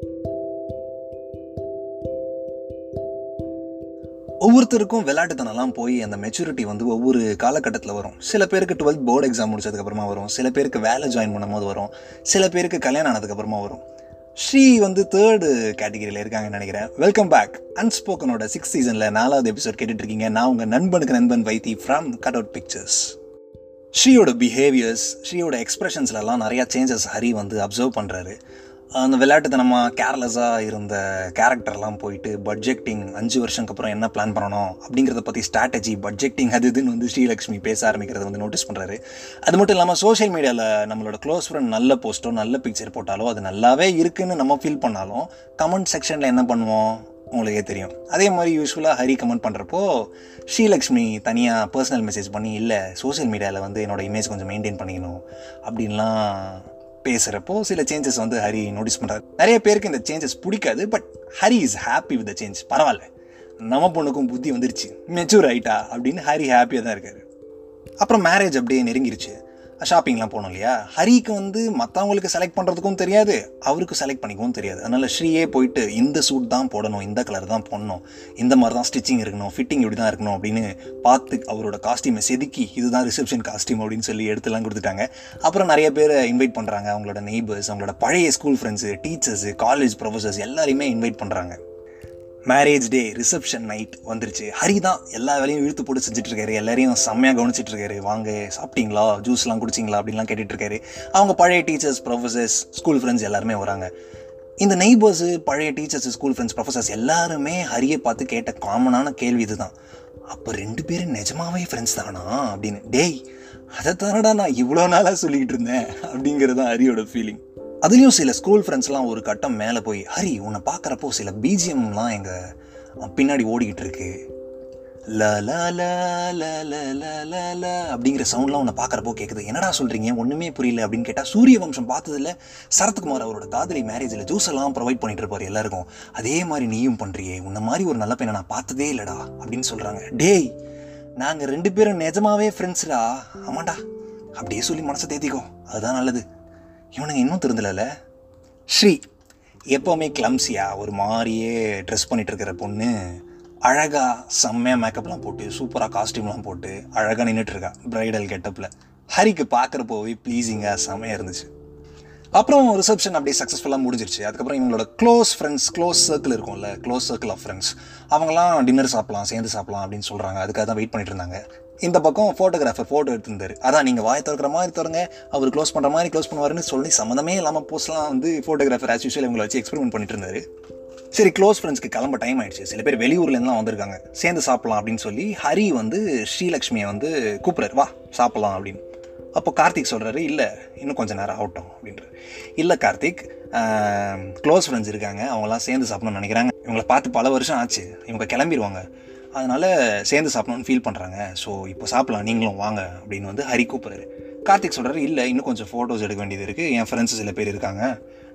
ஒவ்வொருத்தருக்கும் விளையாட்டுத்தனம்லாம் போய் அந்த மெச்சூரிட்டி வந்து ஒவ்வொரு காலகட்டத்தில் வரும். சில பேருக்கு டுவெல்த் போர்டு எக்ஸாம் முடிச்சதுக்கப்புறமா வரும். சில பேருக்கு வேலை ஜாயின் பண்ணும்போது வரும். சில பேருக்கு கல்யாணம் ஆனதுக்கப்புறமா வரும். ஸ்ரீ வந்து தேர்டு கேட்டகரியில் இருக்காங்கன்னு நினைக்கிறேன். வெல்கம் பேக் அன்ஸ்போக்கனோட சிக்ஸ் சீசனில் நாலாவது எபிசோட் கேட்டுட்ருக்கீங்க நான் உங்கள் நண்பனுக்கு நண்பன் Vaithi from cut out pictures ஸ்ரீயோட behaviours ஸ்ரீயோட எக்ஸ்பிரஷன்ஸ்லலாம் நிறையா சேஞ்சஸ் ஹரி வந்து அப்சர்வ் பண்ணுறாரு அந்த விளையாட்டுத்தனமாக கேர்லெஸ்ஸாக இருந்த கேரக்டர்லாம் போயிட்டு பட்ஜெக்டிங் அஞ்சு வருஷத்துக்கு அப்புறம் என்ன பிளான் பண்ணணும் அப்படிங்கிறத பற்றி ஸ்ட்ராட்டஜி பட்ஜெக்டிங் அது இதுன்னு வந்து ஸ்ரீலக்ஷ்மி பேச ஆரம்பிக்கிறத வந்து நோட்டீஸ் பண்ணுறாரு அது மட்டும் இல்லாமல் சோஷியல் மீடியாவில் நம்மளோட க்ளோஸ் ஃப்ரெண்ட் நல்ல போஸ்ட்டோ நல்ல பிக்சர் போட்டாலோ அது நல்லாவே இருக்குதுன்னு நம்ம ஃபீல் பண்ணாலும் கமெண்ட் செக்ஷனில் என்ன பண்ணுவோம்? உங்களுக்கே தெரியும். அதே மாதிரி யூஸ்ஃபுல்லாக ஹரி கமெண்ட் பண்ணுறப்போ ஸ்ரீலக்ஷ்மி தனியாக பர்சனல் மெசேஜ் பண்ணி இல்லை சோஷியல் மீடியாவில் வந்து என்னோடய இமேஜ் கொஞ்சம் மெயின்டைன் பண்ணிக்கணும் அப்படின்லாம் பேசுகிறப்போ சில சேஞ்சஸ் வந்து ஹரி நோட்டீஸ் பண்ணுறாரு நிறைய பேருக்கு இந்த சேஞ்சஸ் பிடிக்காது but Hari is happy with the change பரவாயில்ல. நம்ம பொண்ணுக்கும் புத்தி வந்துருச்சு. மெச்சூர் ஆயிட்டா அப்படின்னு ஹரி ஹாப்பியாக தான் இருக்காரு. அப்புறம் மேரேஜ் அப்படியே நெருங்கிருச்சு. ஷாப்பிங்லாம் போகணும் இல்லையா? ஹரிக்கு வந்து மற்றவங்களுக்கு செலக்ட் பண்ணுறதுக்கும் தெரியாது அவருக்கு செலக்ட் பண்ணிக்கவும் தெரியாது. அதனால் ஸ்ரீயே போயிட்டு இந்த சூட் தான் போடணும் இந்த கலர் தான் போடணும் இந்த மாதிரி தான் ஸ்டிச்சிங் இருக்கணும் ஃபிட்டிங் இப்படி தான் இருக்கணும் அப்படின்னு பார்த்து அவரோட காஸ்டியூமை செதுக்கி இதுதான் ரிசப்ஷன் காஸ்டியூம் அப்படின்னு சொல்லி எடுத்துலாம் கொடுத்துட்டாங்க. அப்புறம் நிறைய பேர் இன்வைட் பண்ணுறாங்க அவங்களோட நெய்பர்ஸ் அவங்களோட பழைய school friends teachers college professors எல்லாரையுமே இன்வைட் பண்ணுறாங்க மேரேஜ் டே ரிசப்ஷன் நைட் வந்துருச்சு. ஹரி தான் எல்லா வேலையும் இழுத்து போட்டு செஞ்சுட்டு இருக்காரு எல்லாரையும் செம்மையாக கவனிச்சிட்டு இருக்காரு வாங்க சாப்பிட்டீங்களா? ஜூஸ்லாம் குடிச்சிங்களா? அப்படின்லாம் கேட்டுட்டு இருக்காரு அவங்க பழைய டீச்சர்ஸ் ப்ரொஃபஸர்ஸ் ஸ்கூல் ஃப்ரெண்ட்ஸ் எல்லாருமே வராங்க. இந்த நெய்பர்ஸு பழைய டீச்சர்ஸ் ஸ்கூல் ஃப்ரெண்ட்ஸ் ப்ரொஃபஸர்ஸ் எல்லாருமே ஹரியை பார்த்து கேட்ட காமனான கேள்வி இதுதான். அப்போ ரெண்டு பேரும் நிஜமாவே ஃப்ரெண்ட்ஸ் தானா? அப்படின்னு. டேய் அதை தானடா நான் இவ்வளோ நாளாக சொல்லிக்கிட்டு இருந்தேன். அப்படிங்கிறது தான் ஹரியோட ஃபீலிங் அதுலேயும் சில ஸ்கூல் ஃப்ரெண்ட்ஸ்லாம் ஒரு கட்டம் மேலே போய் ஹரி உன்னை பார்க்குறப்போ சில பிஜிஎம்லாம் எங்கள் பின்னாடி ஓடிக்கிட்டு இருக்கு. ல ல ல ல ல ல ல அப்படிங்கிற சவுண்ட்லாம் உன்னை பார்க்குறப்போ கேட்குது என்னடா சொல்கிறீங்க ஒன்றுமே புரியல அப்படின்னு கேட்டால் சூரிய வம்சம் பார்த்ததில் சரத்குமார் அவரோட காதலி மேரேஜில் ஜூஸ் எல்லாம் ப்ரொவைட் பண்ணிட்டு இருப்பார் எல்லாருக்கும். அதே மாதிரி நீயும் பண்ணுறியே உன்ன மாதிரி ஒரு நல்ல பையனை நான் பார்த்ததே இல்லைடா அப்படின்னு சொல்கிறாங்க டேய் நாங்கள் ரெண்டு பேரும் நிஜமாவே ஃப்ரெண்ட்ஸ்டா ஆமாண்டா. அப்படியே சொல்லி மனசை தேத்திக்கோ. அதுதான் நல்லது. இவனுங்க இன்னும் திருந்தலைல்ல ஸ்ரீ எப்போவுமே கிளம்ஸியாக ஒரு மாதிரியே ட்ரெஸ் பண்ணிகிட்டு இருக்கிற பொண்ணு அழகாக செம்மையாக மேக்கப்லாம் போட்டு சூப்பராக காஸ்டியூம்லாம் போட்டு அழகாக நின்றுட்டுருக்கா ப்ரைடல் கெட்டப்பில் ஹரிக்கு பார்க்குறப்போவே ப்ளீஸிங்காக செம்மையாக இருந்துச்சு. அப்புறம் ரிசப்ஷன் அப்படியே சக்ஸஸ்ஃபுல்லாக முடிஞ்சிருச்சு. அதுக்கப்புறம் இவங்களோட க்ளோஸ் ஃப்ரெண்ட்ஸ் க்ளோஸ் சர்க்கிள் இருக்கும்ல க்ளோஸ் சர்க்கிள் ஆஃப் ஃப்ரெண்ட்ஸ் அவங்களாம் டின்னர் சாப்பிட்லாம் சேர்ந்து சாப்பிட்லாம் அப்படின்னு சொல்கிறாங்க அதுக்காக தான் வெயிட் பண்ணிட்டு இருந்தாங்க. இந்த பக்கம் ஃபோட்டோகிராஃபர் ஃபோட்டோ எடுத்திருந்தாரு. அதான் நீங்கள் வாய் திறக்கிற மாதிரி திறங்க அவர் க்ளோஸ் பண்ணுற மாதிரி க்ளோஸ் பண்ணுவாருன்னு சொல்லி சம்மந்தமே இல்லாமல் போஸ்ட்லாம் வந்து ஃபோட்டோகிராஃபர் ஆஸ் யூஸ்வல் இவங்களை வச்சு எக்ஸ்பெரிமெண்ட் பண்ணிட்டு இருந்தாரு சரி க்ளோஸ் ஃப்ரெண்ட்ஸ்க்கு கிளம்ப டைம் ஆயிடுச்சு. சில பேர் வெளியூர்லேருந்துலாம் வந்திருக்காங்க. சேர்ந்து சாப்பிட்லாம் அப்படின்னு சொல்லி ஹரி வந்து ஸ்ரீலக்ஷ்மியை வந்து கூப்பிட்றாரு. வா சாப்பிட்லாம் அப்படின்னு. அப்போ கார்த்திக் சொல்கிறாரு இல்லை இன்னும் கொஞ்சம் நேரம் ஆகட்டும் அப்படின்ற இல்லை கார்த்திக் க்ளோஸ் ஃப்ரெண்ட்ஸ் இருக்காங்க. அவங்களாம் சேர்ந்து சாப்பிடணும்னு நினைக்கிறாங்க. இவங்களை பார்த்து பல வருஷம் ஆச்சு. இவங்க கிளம்பிடுவாங்க அதனால் சேர்ந்து சாப்பிடணும்னு ஃபீல் பண்ணுறாங்க ஸோ இப்போ சாப்பிட்லாம். நீங்களும் வாங்க அப்படின்னு வந்து ஹரி கூப்பிட்றாரு. கார்த்திக் சொல்கிறாரு இல்லை இன்னும் கொஞ்சம் ஃபோட்டோஸ் எடுக்க வேண்டியது இருக்குது என் ஃப்ரெண்ட்ஸ் சில பேர் இருக்காங்க.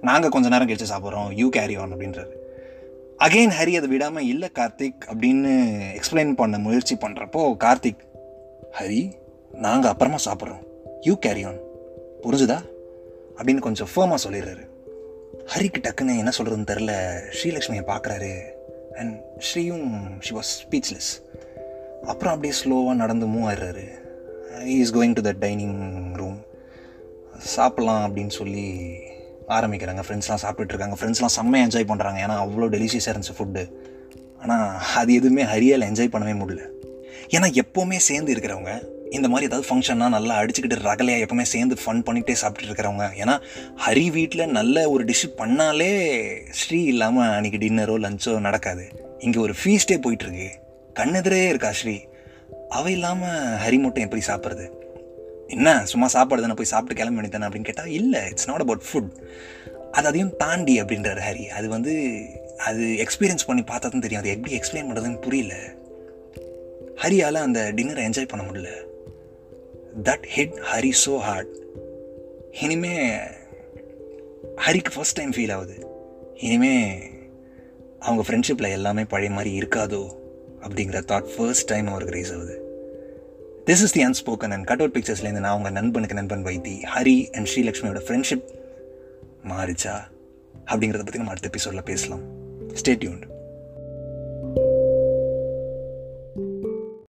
நாங்கள் கொஞ்சம் நேரம் கழிச்சு சாப்பிட்றோம். யூ கேரி ஆன் அப்படின்றாரு. அகெயின் ஹரி அதை விடாமல் இல்லை கார்த்திக் அப்படின்னு எக்ஸ்பிளைன் பண்ண முயற்சி பண்ணுறப்போ கார்த்திக் ஹரி நாங்கள் அப்புறமா சாப்பிட்றோம். யூ கேரி ஆன் புரிஞ்சுதா? அப்படின்னு கொஞ்சம் ஃபேமாக சொல்லிடுறாரு. ஹரிக்கு டக்குன்னு என்ன சொல்கிறதுன்னு தெரில ஸ்ரீலக்ஷ்மியை பார்க்குறாரு. அண்ட் ஸ்ரீயும் ஷி வாஸ் ஸ்பீச்லெஸ் அப்புறம் அப்படியே ஸ்லோவாக நடந்து மூவ் ஆயிடுறாரு is going to the dining room சாப்பிட்லாம் அப்படின்னு சொல்லி ஆரம்பிக்கிறாங்க. ஃப்ரெண்ட்ஸ்லாம் சாப்பிட்டுட்டு இருக்காங்க. ஃப்ரெண்ட்ஸ்லாம் செம்மையாக என்ஜாய் பண்ணுறாங்க ஏன்னா அவ்வளோ டெலிஷியஸாக இருந்துச்சு ஃபுட்டு ஆனால் அது எதுவுமே ஹரியால் என்ஜாய் பண்ணவே முடியல. ஏன்னா எப்போவுமே சேர்ந்து இருக்கிறவங்க இந்த மாதிரி ஏதாவது ஃபங்க்ஷன்னா நல்லா அடிச்சுக்கிட்டு ரகலையாக எப்போவுமே சேர்ந்து ஃபன் பண்ணிகிட்டே சாப்பிட்டுட்டு இருக்கிறவங்க. ஏன்னா ஹரி வீட்டில் நல்ல ஒரு டிஷ்ஷு பண்ணாலே ஸ்ரீ இல்லாமல் அன்றைக்கி டின்னரோ லஞ்சோ நடக்காது. இங்கே ஒரு ஃபீஸ்டே போயிட்டுருக்கு. கண்ணெதிரே இருக்கா ஸ்ரீ? அவை இல்லாமல் ஹரி மட்டும் எப்படி சாப்பிட்றது? என்ன சும்மா சாப்பாடு தானே போய் சாப்பிட்டு கிளம்பி தானே அப்படின்னு கேட்டால் இல்லை இட்ஸ் நாட் அபவுட் ஃபுட் அது அதையும் தாண்டி அப்படின்றாரு ஹரி. அது வந்து அது எக்ஸ்பீரியன்ஸ் பண்ணி பார்த்தா தான் தெரியும். அது எப்படி எக்ஸ்பிளைன் பண்ணுறதுன்னு புரியல. ஹரியால் அந்த டின்னரை என்ஜாய் பண்ண முடியல. That hit Hari so hard இனிமே ஹரிக்கு ஃபர்ஸ்ட் டைம் ஃபீல் ஆகுது. இனிமே அவங்க ஃப்ரெண்ட்ஷிப்பில் எல்லாமே பழைய மாதிரி இருக்காதோ அப்படிங்கிற தாட் ஃபர்ஸ்ட் டைம் அவருக்கு ரீஸ் ஆகுது. This is the unspoken and cut out பிக்சர்ஸ்லேருந்து நான் உங்கள் நண்பனுக்கு நண்பன் வைத்தி ஹரி அண்ட் ஸ்ரீலக்ஷ்மியோட ஃப்ரெண்ட்ஷிப் மாறிச்சா அப்படிங்கிறத பற்றி நம்ம அடுத்த எபிசோடில் பேசலாம். Stay tuned